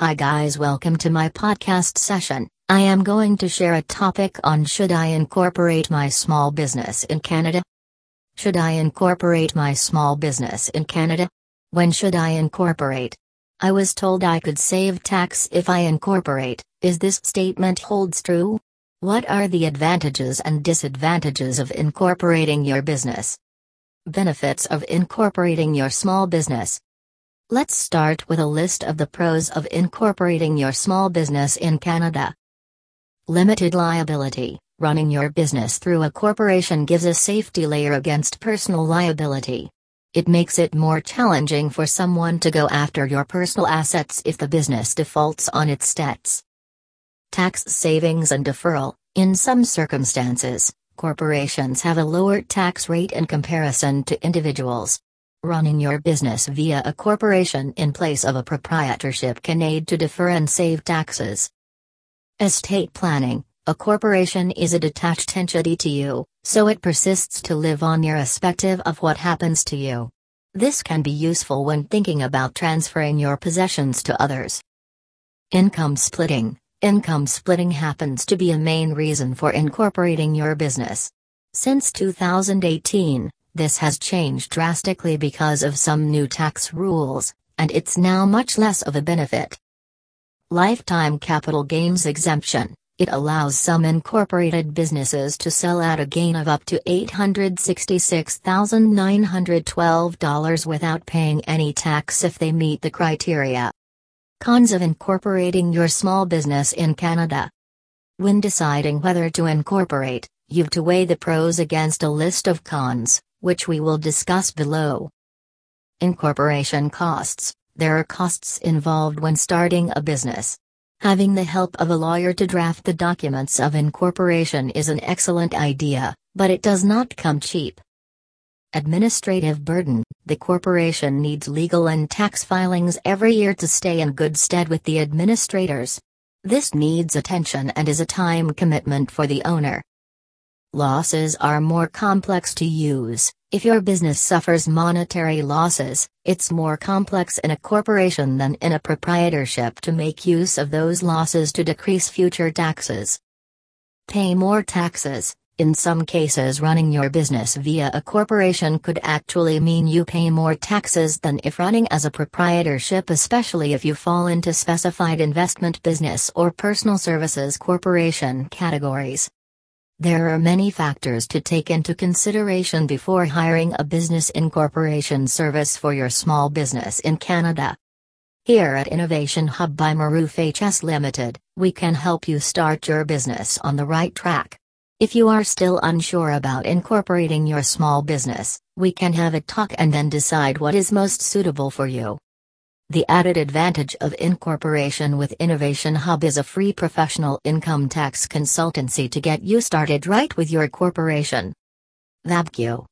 Hi guys, welcome to my podcast session. I am going to share a topic on should I incorporate my small business in Canada? Should I incorporate my small business in Canada? When should I incorporate? I was told I could save tax if I incorporate. Is this statement holds true? What are the advantages and disadvantages of incorporating your business? Benefits of incorporating your small business. Let's start with a list of the pros of incorporating your small business in Canada. Limited liability. Running your business through a corporation gives a safety layer against personal liability. It makes it more challenging for someone to go after your personal assets if the business defaults on its debts. Tax savings and deferral. In some circumstances, corporations have a lower tax rate in comparison to individuals. Running your business via a corporation in place of a proprietorship can aid to defer and save taxes. Estate planning A corporation is a detached entity to you, so it persists to live on irrespective of what happens to you. This can be useful when thinking about transferring your possessions to others. Income splitting Income splitting happens to be a main reason for incorporating your business. Since 2018, this has changed drastically because of some new tax rules, and it's now much less of a benefit. Lifetime capital gains exemption it allows some incorporated businesses to sell at a gain of up to $866,912 without paying any tax if they meet the criteria. Cons of incorporating your small business in Canada. When deciding whether to incorporate, you've to weigh the pros against a list of cons which we will discuss below. Incorporation costs There are costs involved when starting a business. Having the help of a lawyer to draft the documents of incorporation is an excellent idea, but it does not come cheap. Administrative burden The corporation needs legal and tax filings every year to stay in good stead with the administrators. This needs attention and is a time commitment for the owner. Losses are more complex to use. If your business suffers monetary losses, it's more complex in a corporation than in a proprietorship to make use of those losses to decrease future taxes. Pay more taxes. In some cases, running your business via a corporation could actually mean you pay more taxes than if running as a proprietorship, especially if you fall into specified investment business or personal services corporation categories. There are many factors to take into consideration before hiring a business incorporation service for your small business in Canada. Here at Innovation Hub by Maroof HS Limited, we can help you start your business on the right track. If you are still unsure about incorporating your small business, we can have a talk and then decide what is most suitable for you. The added advantage of incorporation with Innovation Hub is a free professional income tax consultancy to get you started right with your corporation. Thank.